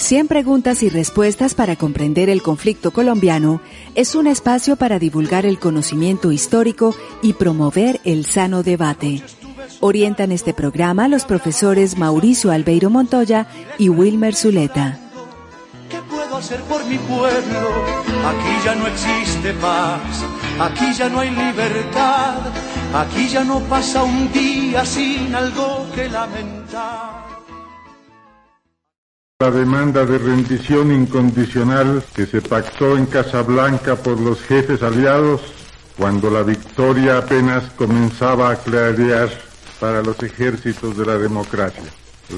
100 preguntas y respuestas para comprender el conflicto colombiano es un espacio para divulgar el conocimiento histórico y promover el sano debate. Orientan este programa los profesores Mauricio Albeiro Montoya y Wilmer Zuleta. ¿Qué puedo hacer por mi pueblo? Aquí ya no existe paz, aquí ya no hay libertad, aquí ya no pasa un día sin algo que lamentar. La demanda de rendición incondicional que se pactó en Casablanca por los jefes aliados cuando la victoria apenas comenzaba a clarear para los ejércitos de la democracia.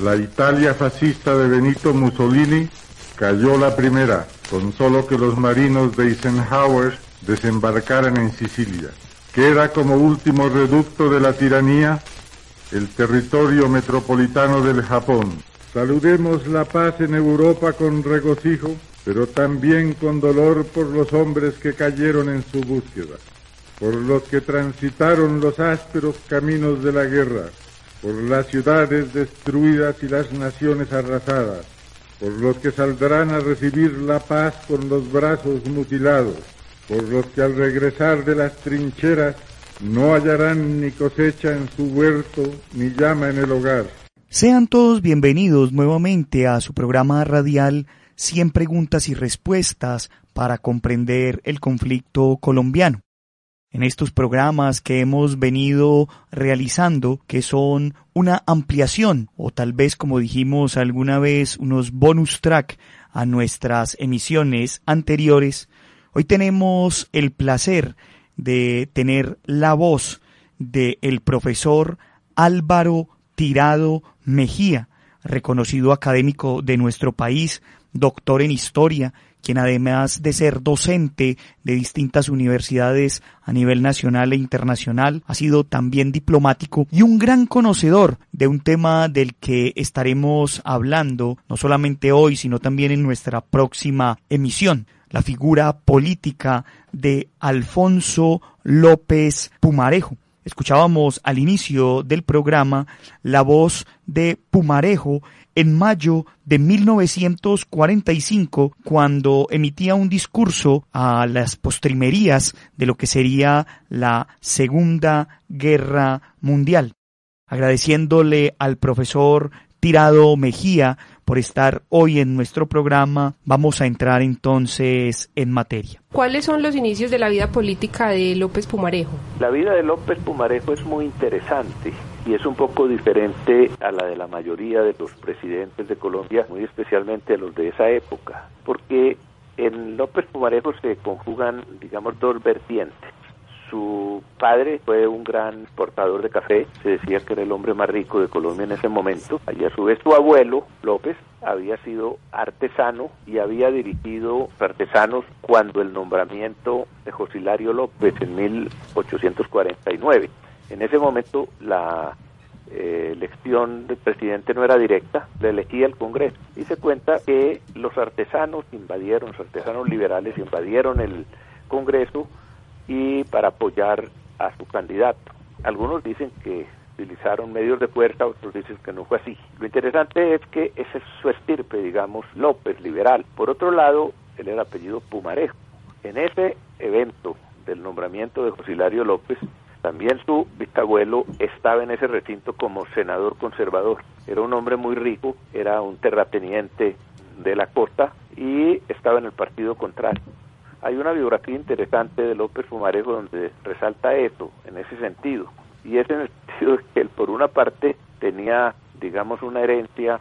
La Italia fascista de Benito Mussolini cayó la primera, con solo que los marinos de Eisenhower desembarcaran en Sicilia. Queda como último reducto de la tiranía el territorio metropolitano del Japón. Saludemos la paz en Europa con regocijo, pero también con dolor por los hombres que cayeron en su búsqueda por los que transitaron los ásperos caminos de la guerra, por las ciudades destruidas y las naciones arrasadas, por los que saldrán a recibir la paz con los brazos mutilados, por los que al regresar de las trincheras no hallarán ni cosecha en su huerto ni llama en el hogar. Sean todos bienvenidos nuevamente a su programa radial 100 preguntas y respuestas para comprender el conflicto colombiano. En estos programas que hemos venido realizando, que son una ampliación o tal vez como dijimos alguna vez unos bonus track a nuestras emisiones anteriores, hoy tenemos el placer de tener la voz del el profesor Álvaro Tirado Mejía, reconocido académico de nuestro país, doctor en historia, quien además de ser docente de distintas universidades a nivel nacional e internacional, ha sido también diplomático y un gran conocedor de un tema del que estaremos hablando no solamente hoy, sino también en nuestra próxima emisión la figura política de Alfonso López Pumarejo. Escuchábamos al inicio del programa la voz de Pumarejo en mayo de 1945 cuando emitía un discurso a las postrimerías de lo que sería la Segunda Guerra Mundial. Agradeciéndole al profesor Tirado Mejía por estar hoy en nuestro programa. Vamos a entrar entonces en materia. ¿Cuáles son los inicios de la vida política de López Pumarejo? La vida de López Pumarejo es muy interesante y es un poco diferente a la de la mayoría de los presidentes de Colombia, muy especialmente a los de esa época, porque en López Pumarejo se conjugan, digamos, dos vertientes. Su padre fue un gran exportador de café, se decía que era el hombre más rico de Colombia en ese momento. Y a su vez su abuelo, López, había sido artesano y había dirigido artesanos cuando el nombramiento de Josilario López en 1849. En ese momento la eh, elección del presidente no era directa, le elegía el Congreso. Y se cuenta que los artesanos invadieron, los artesanos liberales invadieron el Congreso y para apoyar a su candidato. Algunos dicen que utilizaron medios de fuerza, otros dicen que no fue así. Lo interesante es que ese es su estirpe, digamos, López, liberal. Por otro lado, él era apellido Pumarejo. En ese evento del nombramiento de Josilario López, también su bisabuelo estaba en ese recinto como senador conservador. Era un hombre muy rico, era un terrateniente de la costa y estaba en el partido contrario. Hay una biografía interesante de López Fumarejo donde resalta eso, en ese sentido. Y es en el sentido de que él, por una parte, tenía, digamos, una herencia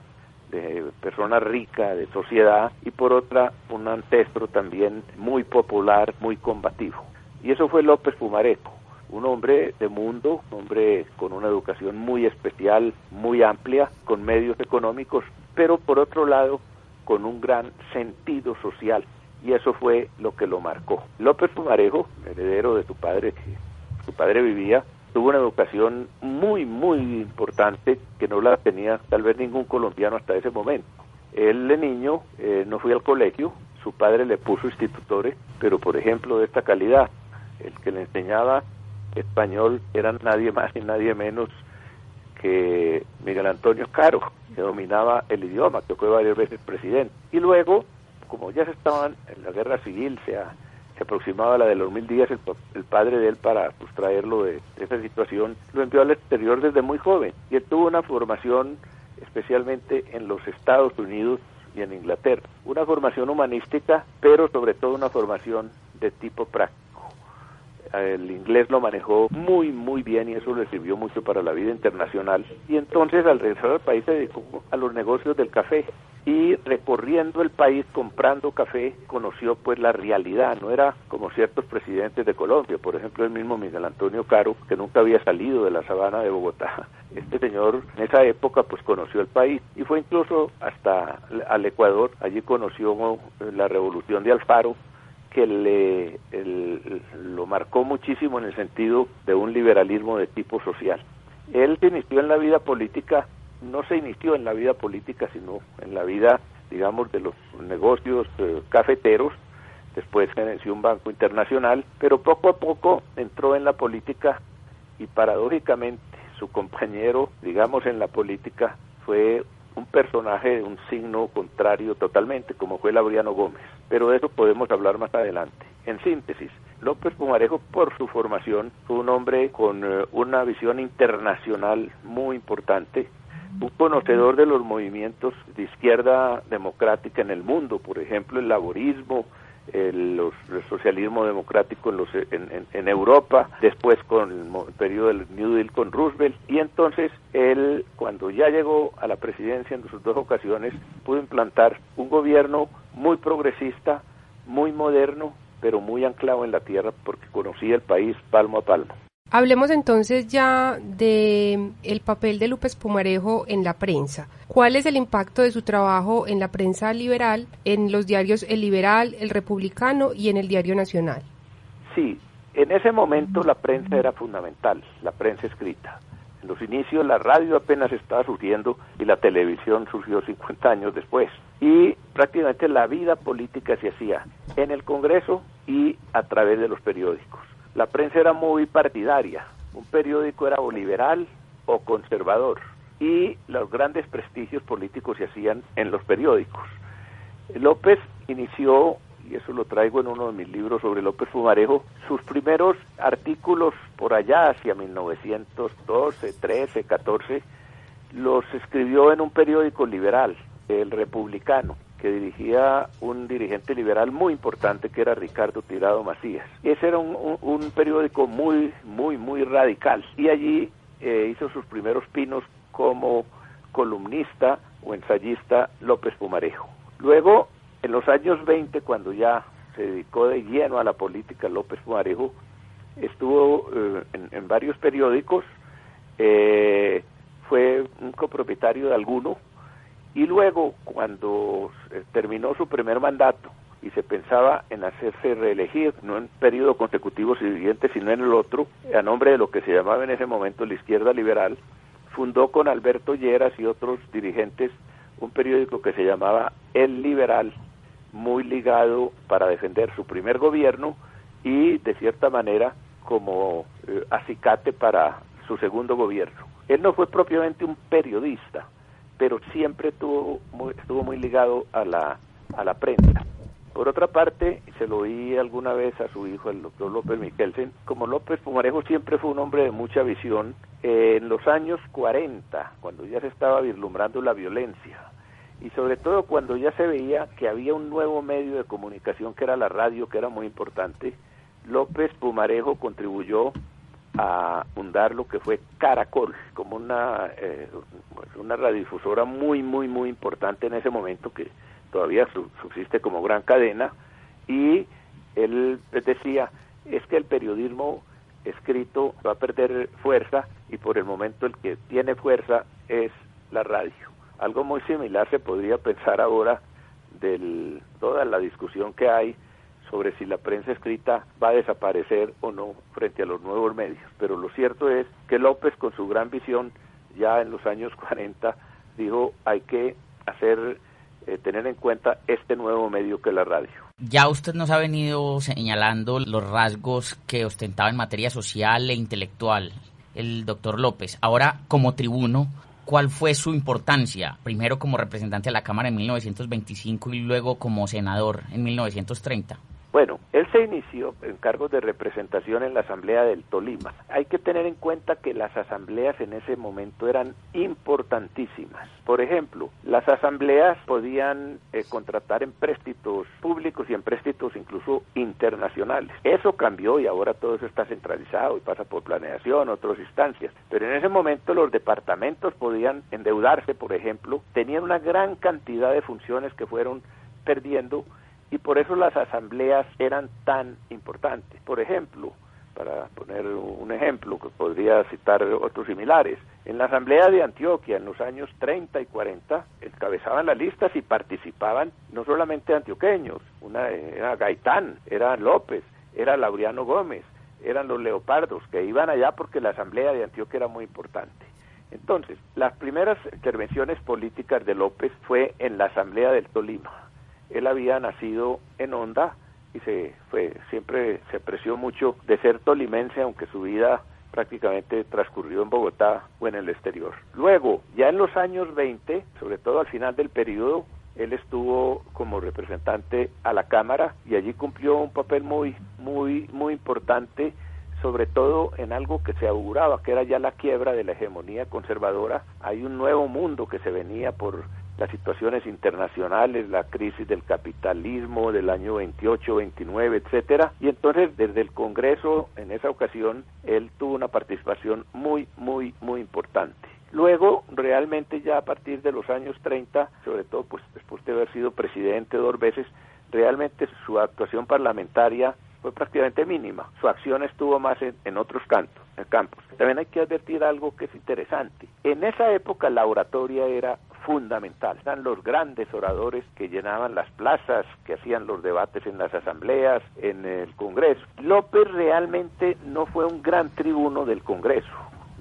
de persona rica, de sociedad, y por otra, un ancestro también muy popular, muy combativo. Y eso fue López Fumarejo un hombre de mundo, un hombre con una educación muy especial, muy amplia, con medios económicos, pero por otro lado con un gran sentido social y eso fue lo que lo marcó. López Pumarejo, heredero de su padre, que su padre vivía, tuvo una educación muy, muy importante que no la tenía tal vez ningún colombiano hasta ese momento. Él de niño eh, no fue al colegio, su padre le puso institutores, pero por ejemplo de esta calidad, el que le enseñaba español era nadie más y nadie menos que Miguel Antonio Caro, que dominaba el idioma, que fue varias veces presidente. Y luego, como ya se estaban en la guerra civil, se, se aproximaba la de los mil días, el, padre de él, para sustraerlo de, de esa situación, lo envió al exterior desde muy joven. Y él tuvo una formación especialmente en los Estados Unidos y en Inglaterra. Una formación humanística, pero sobre todo una formación de tipo práctico el inglés lo manejó muy, muy bien y eso le sirvió mucho para la vida internacional. Y entonces al regresar al país se dedicó a los negocios del café y recorriendo el país comprando café conoció pues la realidad, no era como ciertos presidentes de Colombia, por ejemplo el mismo Miguel Antonio Caro, que nunca había salido de la sabana de Bogotá. Este señor en esa época pues conoció el país y fue incluso hasta al Ecuador, allí conoció la revolución de Alfaro que le, lo marcó muchísimo en el sentido de un liberalismo de tipo social. Él se inició en la vida política, no se inició en la vida política, sino en la vida, digamos, de los negocios eh, cafeteros, después inició un banco internacional, pero poco a poco entró en la política y paradójicamente su compañero, digamos, en la política fue un personaje de un signo contrario totalmente, como fue Labriano Gómez. Pero de eso podemos hablar más adelante. En síntesis, López Pumarejo, por su formación, fue un hombre con eh, una visión internacional muy importante, un conocedor de los movimientos de izquierda democrática en el mundo, por ejemplo, el laborismo, el, socialismo democrático en, los, en, Europa, después con el periodo del New Deal con Roosevelt, y entonces él, cuando ya llegó a la presidencia en sus dos ocasiones, pudo implantar un gobierno muy progresista, muy moderno, pero muy anclado en la tierra porque conocía el país palmo a palmo. Hablemos entonces ya de el papel de López Pumarejo en la prensa. ¿Cuál es el impacto de su trabajo en la prensa liberal, en los diarios El Liberal, El Republicano y en el Diario Nacional? Sí, en ese momento la prensa era fundamental, la prensa escrita. En los inicios la radio apenas estaba surgiendo y la televisión surgió 50 años después. Y prácticamente la vida política se hacía en el Congreso y a través de los periódicos. La prensa era muy partidaria. Un periódico era o liberal o conservador. Y los grandes prestigios políticos se hacían en los periódicos. López inició, y eso lo traigo en uno de mis libros sobre López Fumarejo, sus primeros artículos por allá hacia 1912, 13, 14, los escribió en un periódico liberal, el Republicano que dirigía un dirigente liberal muy importante que era Ricardo Tirado Macías. Ese era un, periódico muy, muy, muy radical y allí eh, hizo sus primeros pinos como columnista o ensayista López Pumarejo. Luego, en los años 20, cuando ya se dedicó de lleno a la política López Pumarejo, estuvo eh, en, varios periódicos, eh, fue un copropietario de alguno, y luego, cuando terminó su primer mandato y se pensaba en hacerse reelegir, no en periodo consecutivo siguiente, sino en el otro, a nombre de lo que se llamaba en ese momento la izquierda liberal, fundó con Alberto Lleras y otros dirigentes un periódico que se llamaba El Liberal, muy ligado para defender su primer gobierno y, de cierta manera, como eh, acicate para su segundo gobierno. Él no fue propiamente un periodista, pero siempre estuvo muy, estuvo muy ligado a la, a la prensa. Por otra parte, se lo oí alguna vez a su hijo, el doctor López Miquelsen, como López Pumarejo siempre fue un hombre de mucha visión, en los años 40, cuando ya se estaba vislumbrando la violencia, y sobre todo cuando ya se veía que había un nuevo medio de comunicación que era la radio, que era muy importante, López Pumarejo contribuyó a fundar lo que fue Caracol, como una, eh, una radiodifusora muy, muy, muy importante en ese momento que todavía subsiste como gran cadena, y él decía, es que el periodismo escrito va a perder fuerza y por el momento el que tiene fuerza es la radio. Algo muy similar se podría pensar ahora de toda la discusión que hay sobre si la prensa escrita va a desaparecer o no frente a los nuevos medios. Pero lo cierto es que López, con su gran visión, ya en los años 40, dijo hay que hacer, eh, tener en cuenta este nuevo medio que es la radio. Ya usted nos ha venido señalando los rasgos que ostentaba en materia social e intelectual el doctor López. Ahora, como tribuno, ¿cuál fue su importancia? Primero como representante de la Cámara en 1925 y luego como senador en 1930. Bueno, él se inició en cargos de representación en la Asamblea del Tolima. Hay que tener en cuenta que las asambleas en ese momento eran importantísimas. Por ejemplo, las asambleas podían eh, contratar empréstitos públicos y empréstitos incluso internacionales. Eso cambió y ahora todo eso está centralizado y pasa por planeación, otras instancias. Pero en ese momento los departamentos podían endeudarse, por ejemplo, tenían una gran cantidad de funciones que fueron perdiendo y por eso las asambleas eran tan importantes. Por ejemplo, para poner un ejemplo que podría citar otros similares, en la asamblea de Antioquia en los años 30 y 40 encabezaban las listas y participaban no solamente antioqueños, una era Gaitán, era López, era Laureano Gómez, eran los leopardos que iban allá porque la asamblea de Antioquia era muy importante. Entonces, las primeras intervenciones políticas de López fue en la asamblea del Tolima él había nacido en Honda y se fue siempre se apreció mucho de ser tolimense aunque su vida prácticamente transcurrió en Bogotá o en el exterior. Luego, ya en los años 20, sobre todo al final del periodo, él estuvo como representante a la Cámara y allí cumplió un papel muy muy muy importante sobre todo en algo que se auguraba, que era ya la quiebra de la hegemonía conservadora. Hay un nuevo mundo que se venía por las situaciones internacionales, la crisis del capitalismo del año 28, 29, etcétera, y entonces desde el Congreso en esa ocasión él tuvo una participación muy muy muy importante. Luego, realmente ya a partir de los años 30, sobre todo pues después de haber sido presidente dos veces, realmente su actuación parlamentaria fue prácticamente mínima. Su acción estuvo más en, otros campos. También hay que advertir algo que es interesante. En esa época la oratoria era fundamental. Eran los grandes oradores que llenaban las plazas, que hacían los debates en las asambleas, en el Congreso. López realmente no fue un gran tribuno del Congreso.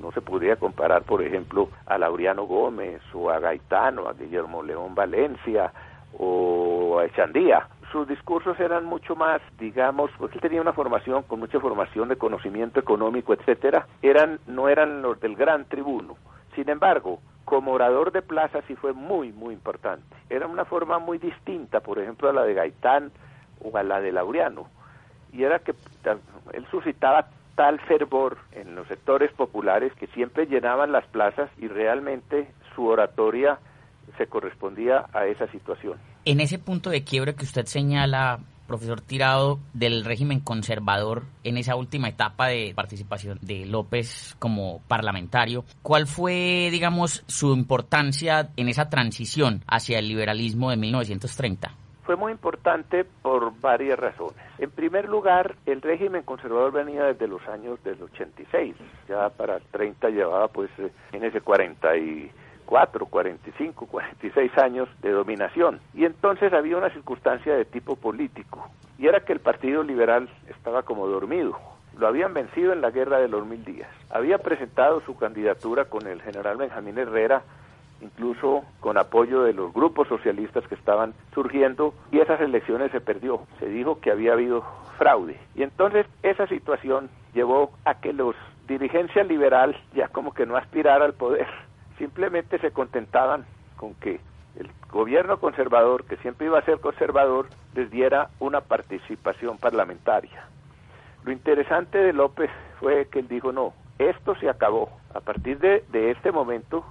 No se podría comparar, por ejemplo, a Laureano Gómez o a Gaetano, a Guillermo León Valencia o a Echandía sus discursos eran mucho más, digamos, porque él tenía una formación con mucha formación de conocimiento económico, etcétera, eran no eran los del gran tribuno. Sin embargo, como orador de plaza sí fue muy, muy importante. Era una forma muy distinta, por ejemplo, a la de Gaitán o a la de Laureano. Y era que él suscitaba tal fervor en los sectores populares que siempre llenaban las plazas y realmente su oratoria se correspondía a esa situación. En ese punto de quiebre que usted señala, profesor Tirado, del régimen conservador en esa última etapa de participación de López como parlamentario. ¿Cuál fue, digamos, su importancia en esa transición hacia el liberalismo de 1930? Fue muy importante por varias razones. En primer lugar, el régimen conservador venía desde los años del 86, ya para el 30 llevaba pues en ese 40 y 44, 45, 46 años de dominación. Y entonces había una circunstancia de tipo político, y era que el Partido Liberal estaba como dormido. Lo habían vencido en la guerra de los mil días. Había presentado su candidatura con el general Benjamín Herrera incluso con apoyo de los grupos socialistas que estaban surgiendo, y esas elecciones se perdió. Se dijo que había habido fraude. Y entonces esa situación llevó a que los dirigencia liberal ya como que no aspirara al poder simplemente se contentaban con que el gobierno conservador, que siempre iba a ser conservador, les diera una participación parlamentaria. Lo interesante de López fue que él dijo, no, esto se acabó. A partir de, de este momento,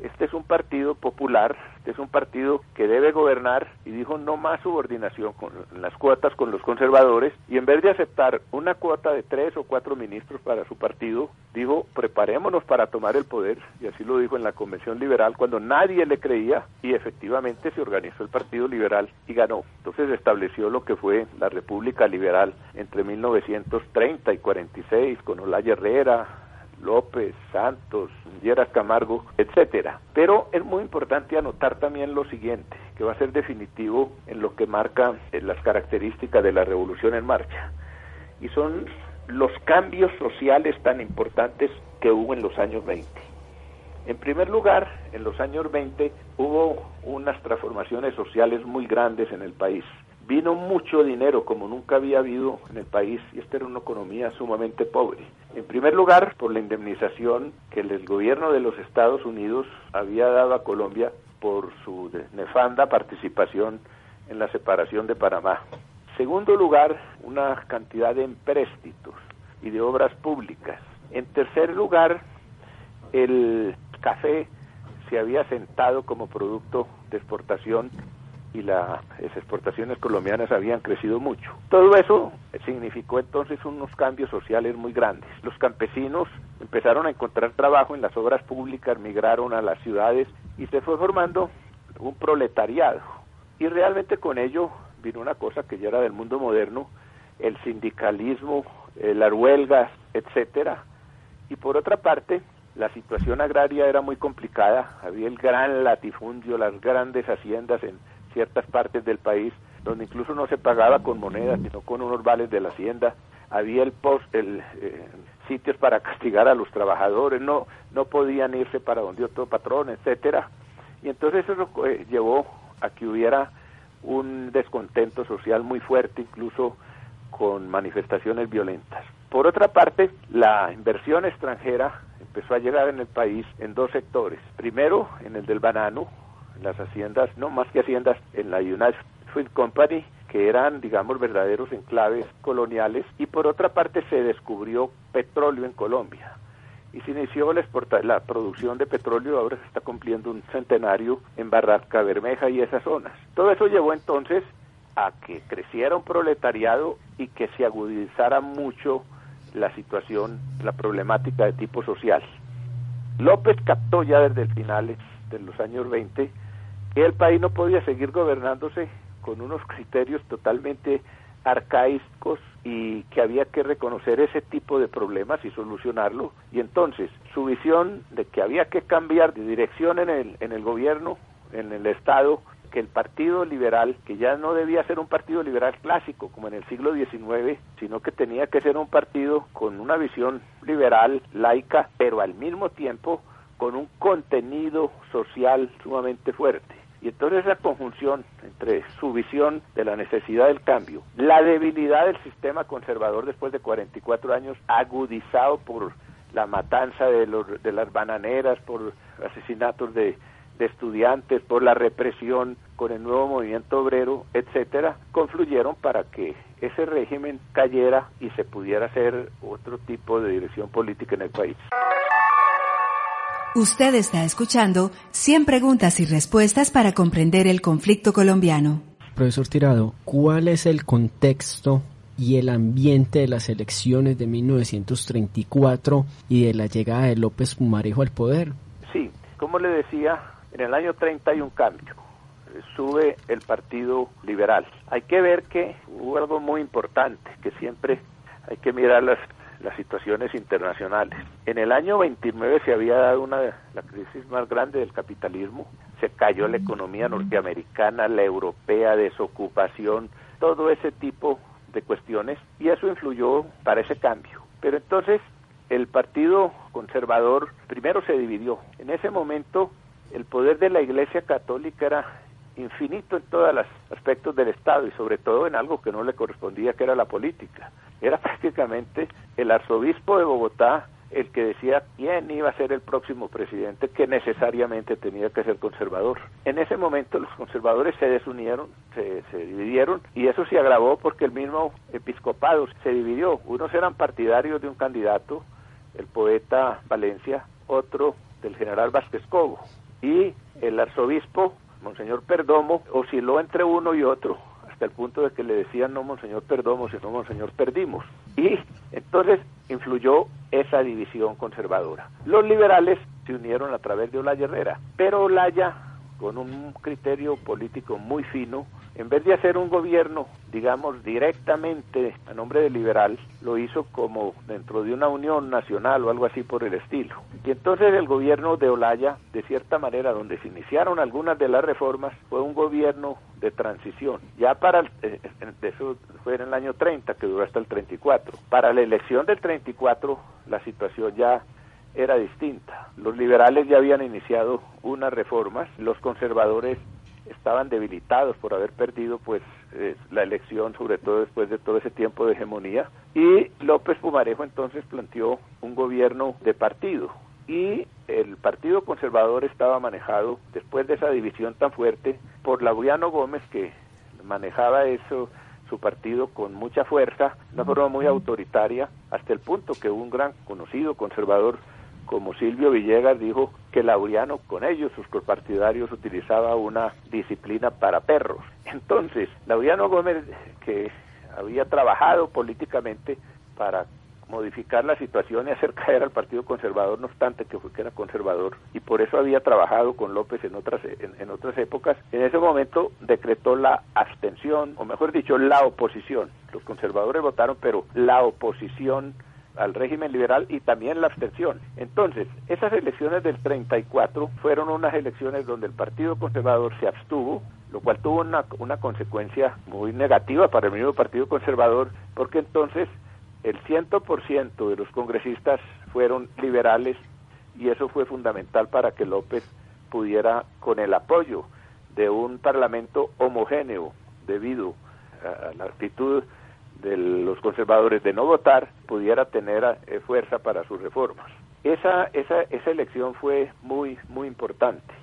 este es un partido popular, este es un partido que debe gobernar y dijo no más subordinación con las cuotas con los conservadores y en vez de aceptar una cuota de tres o cuatro ministros para su partido, dijo preparémonos para tomar el poder, y así lo dijo en la Convención Liberal, cuando nadie le creía, y efectivamente se organizó el Partido Liberal y ganó. Entonces estableció lo que fue la República Liberal entre 1930 y 46, con Olaya Herrera, López, Santos, Lleras Camargo, etcétera. Pero es muy importante anotar también lo siguiente, que va a ser definitivo en lo que marca eh, las características de la revolución en marcha. Y son los cambios sociales tan importantes que hubo en los años 20. En primer lugar, en los años 20 hubo unas transformaciones sociales muy grandes en el país. Vino mucho dinero como nunca había habido en el país y esta era una economía sumamente pobre. En primer lugar, por la indemnización que el gobierno de los Estados Unidos había dado a Colombia por su nefanda participación en la separación de Panamá. Segundo lugar, una cantidad de empréstitos y de obras públicas. En tercer lugar, el café se había sentado como producto de exportación y las exportaciones colombianas habían crecido mucho. Todo eso significó entonces unos cambios sociales muy grandes. Los campesinos empezaron a encontrar trabajo en las obras públicas, migraron a las ciudades y se fue formando un proletariado. Y realmente con ello vino una cosa que ya era del mundo moderno, el sindicalismo, eh, las huelgas, etcétera. Y por otra parte, la situación agraria era muy complicada, había el gran latifundio, las grandes haciendas en ciertas partes del país, donde incluso no se pagaba con monedas, sino con unos vales de la hacienda, había el post, el, eh, sitios para castigar a los trabajadores, no, no podían irse para donde otro patrón, etcétera. Y entonces eso eh, llevó a que hubiera un descontento social muy fuerte, incluso con manifestaciones violentas. Por otra parte, la inversión extranjera empezó a llegar en el país en dos sectores. Primero, en el del banano, las haciendas, no más que haciendas, en la United Fruit Company, que eran, digamos, verdaderos enclaves coloniales. Y por otra parte, se descubrió petróleo en Colombia y se inició la, la producción de petróleo, ahora se está cumpliendo un centenario en Barranca Bermeja y esas zonas. Todo eso llevó entonces a que creciera un proletariado y que se agudizara mucho la situación, la problemática de tipo social. López captó ya desde el finales de los años 20 que el país no podía seguir gobernándose con unos criterios totalmente arcaicos y que había que reconocer ese tipo de problemas y solucionarlo. Y entonces su visión de que había que cambiar de dirección en el, en el gobierno, en el Estado, que el Partido Liberal, que ya no debía ser un partido liberal clásico como en el siglo XIX, sino que tenía que ser un partido con una visión liberal, laica, pero al mismo tiempo con un contenido social sumamente fuerte. Y entonces esa conjunción entre su visión de la necesidad del cambio, la debilidad del sistema conservador después de 44 años, agudizado por la matanza de, los, de las bananeras, por asesinatos de, de estudiantes, por la represión con el nuevo movimiento obrero, etcétera, confluyeron para que ese régimen cayera y se pudiera hacer otro tipo de dirección política en el país. Usted está escuchando 100 preguntas y respuestas para comprender el conflicto colombiano. Profesor Tirado, ¿cuál es el contexto y el ambiente de las elecciones de 1934 y de la llegada de López Pumarejo al poder? Sí, como le decía, en el año 30 hay un cambio. Sube el Partido Liberal. Hay que ver que hubo algo muy importante, que siempre hay que mirar las las situaciones internacionales. En el año 29 se había dado una la crisis más grande del capitalismo, se cayó la economía norteamericana, la europea, desocupación, todo ese tipo de cuestiones y eso influyó para ese cambio. Pero entonces el Partido Conservador primero se dividió. En ese momento el poder de la Iglesia Católica era infinito en todos los aspectos del Estado y sobre todo en algo que no le correspondía, que era la política. Era prácticamente el arzobispo de Bogotá el que decía quién iba a ser el próximo presidente, que necesariamente tenía que ser conservador. En ese momento los conservadores se desunieron, se, se, dividieron, y eso se agravó porque el mismo episcopado se dividió. Unos eran partidarios de un candidato, el poeta Valencia, otro del general Vázquez Cobo, y el arzobispo Monseñor Perdomo osciló entre uno y otro hasta el punto de que le decían no monseñor perdón, sino monseñor perdimos. Y entonces influyó esa división conservadora. Los liberales se unieron a través de Olaya Herrera, pero Olaya, con un criterio político muy fino, en vez de hacer un gobierno, digamos, directamente a nombre del liberal, lo hizo como dentro de una unión nacional o algo así por el estilo. Y entonces el gobierno de Olaya, de cierta manera, donde se iniciaron algunas de las reformas, fue un gobierno de transición. Ya para, el, eh, eso fue en el año 30, que duró hasta el 34. Para la elección del 34, la situación ya era distinta. Los liberales ya habían iniciado unas reformas, los conservadores estaban debilitados por haber perdido pues eh, la elección, sobre todo después de todo ese tiempo de hegemonía, y López Pumarejo entonces planteó un gobierno de partido. Y el Partido Conservador estaba manejado después de esa división tan fuerte por Laureano Gómez que manejaba eso su partido con mucha fuerza, de una forma muy autoritaria, hasta el punto que un gran conocido conservador como Silvio Villegas dijo que Laureano con ellos, sus copartidarios, utilizaba una disciplina para perros. Entonces, Laureano Gómez, que había trabajado políticamente para modificar la situación y hacer caer al Partido Conservador, no obstante que, fue, que era conservador, y por eso había trabajado con López en otras, en otras épocas, en ese momento decretó la abstención, o mejor dicho, la oposición. Los conservadores votaron, pero la oposición al régimen liberal y también la abstención. Entonces, esas elecciones del 34 fueron unas elecciones donde el Partido Conservador se abstuvo, lo cual tuvo una, una consecuencia muy negativa para el mismo Partido Conservador, porque entonces el 100% de los congresistas fueron liberales y eso fue fundamental para que López pudiera, con el apoyo de un parlamento homogéneo debido a la actitud de los conservadores de no votar pudiera tener eh, fuerza para sus reformas. Esa, esa, esa elección fue muy, muy importante.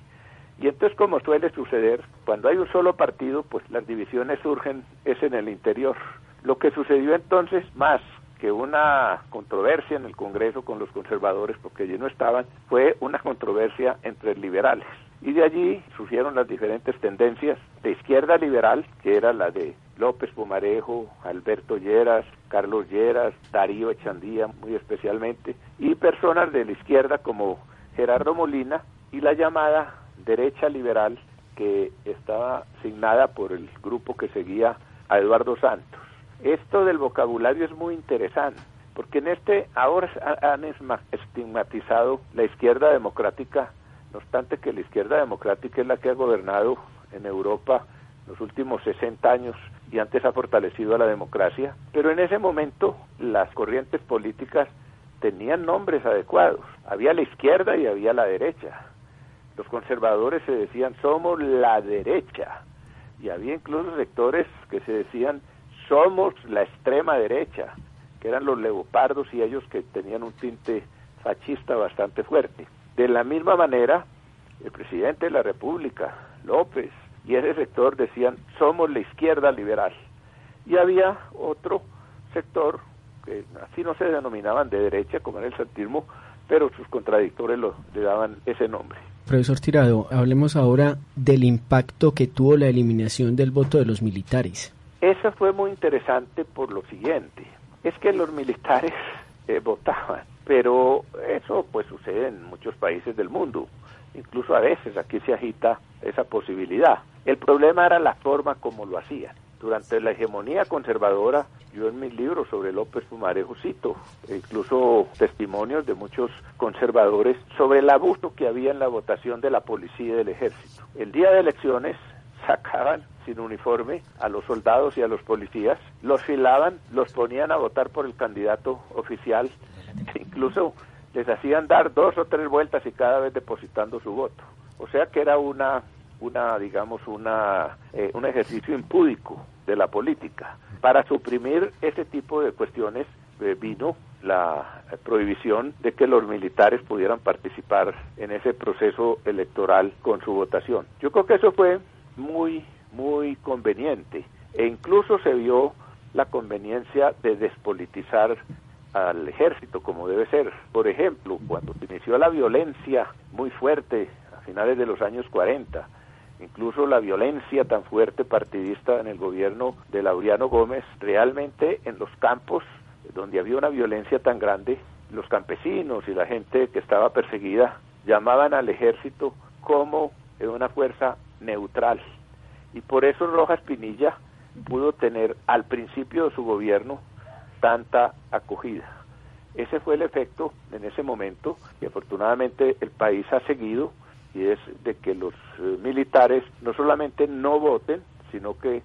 Y entonces, como suele suceder, cuando hay un solo partido, pues las divisiones surgen es en el interior. Lo que sucedió entonces, más que una controversia en el Congreso con los conservadores, porque allí no estaban, fue una controversia entre liberales. Y de allí surgieron las diferentes tendencias de izquierda liberal, que era la de López Pumarejo, Alberto Lleras, Carlos Lleras, Darío Echandía muy especialmente, y personas de la izquierda como Gerardo Molina y la llamada derecha liberal que estaba signada por el grupo que seguía a Eduardo Santos. Esto del vocabulario es muy interesante, porque en este ahora han estigmatizado la izquierda democrática, no obstante que la izquierda democrática es la que ha gobernado en Europa los últimos 60 años y antes ha fortalecido a la democracia, pero en ese momento las corrientes políticas tenían nombres adecuados. Había la izquierda y había la derecha. Los conservadores se decían somos la derecha y había incluso sectores que se decían somos la extrema derecha, que eran los leopardos y ellos que tenían un tinte fascista bastante fuerte. De la misma manera, el presidente de la República, López, y ese sector decían somos la izquierda liberal. Y había otro sector que así no se denominaban de derecha como era el santismo, pero sus contradictores lo, le daban ese nombre. Profesor Tirado, hablemos ahora del impacto que tuvo la eliminación del voto de los militares. Eso fue muy interesante por lo siguiente, es que los militares eh, votaban, pero eso pues sucede en muchos países del mundo, incluso a veces aquí se agita esa posibilidad. El problema era la forma como lo hacían. Durante la hegemonía conservadora, yo en mis libros sobre López Pumarejo cito incluso testimonios de muchos conservadores sobre el abuso que había en la votación de la policía y del ejército. El día de elecciones sacaban sin uniforme a los soldados y a los policías, los filaban, los ponían a votar por el candidato oficial, incluso les hacían dar dos o tres vueltas y cada vez depositando su voto. O sea que era una una digamos una eh, un ejercicio impúdico de la política para suprimir ese tipo de cuestiones eh, vino la prohibición de que los militares pudieran participar en ese proceso electoral con su votación. Yo creo que eso fue muy muy conveniente e incluso se vio la conveniencia de despolitizar al ejército como debe ser. Por ejemplo, cuando se inició la violencia muy fuerte a finales de los años 40 incluso la violencia tan fuerte partidista en el gobierno de Laureano Gómez, realmente en los campos donde había una violencia tan grande, los campesinos y la gente que estaba perseguida llamaban al ejército como una fuerza neutral. Y por eso Rojas Pinilla pudo tener al principio de su gobierno tanta acogida. Ese fue el efecto en ese momento y afortunadamente el país ha seguido y es de que los eh, militares no solamente no voten, sino que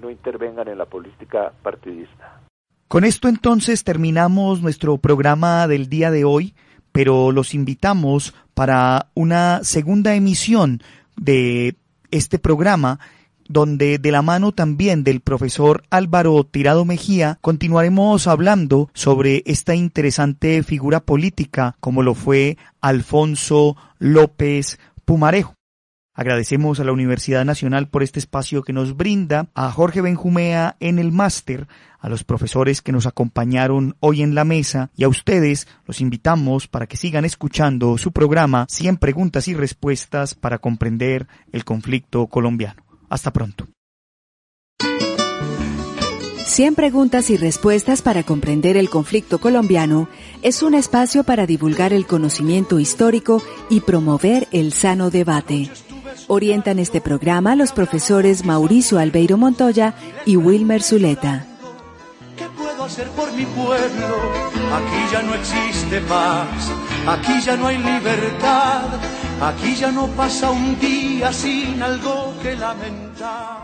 no intervengan en la política partidista. Con esto entonces terminamos nuestro programa del día de hoy, pero los invitamos para una segunda emisión de este programa donde de la mano también del profesor Álvaro Tirado Mejía continuaremos hablando sobre esta interesante figura política como lo fue Alfonso López Pumarejo. Agradecemos a la Universidad Nacional por este espacio que nos brinda, a Jorge Benjumea en el máster, a los profesores que nos acompañaron hoy en la mesa y a ustedes los invitamos para que sigan escuchando su programa 100 preguntas y respuestas para comprender el conflicto colombiano. Hasta pronto. 100 preguntas y respuestas para comprender el conflicto colombiano es un espacio para divulgar el conocimiento histórico y promover el sano debate. Orientan este programa los profesores Mauricio Albeiro Montoya y Wilmer Zuleta. ¿Qué puedo hacer por mi pueblo? Aquí ya no existe paz, aquí ya no hay libertad, aquí ya no pasa un día sin algo que lamentar.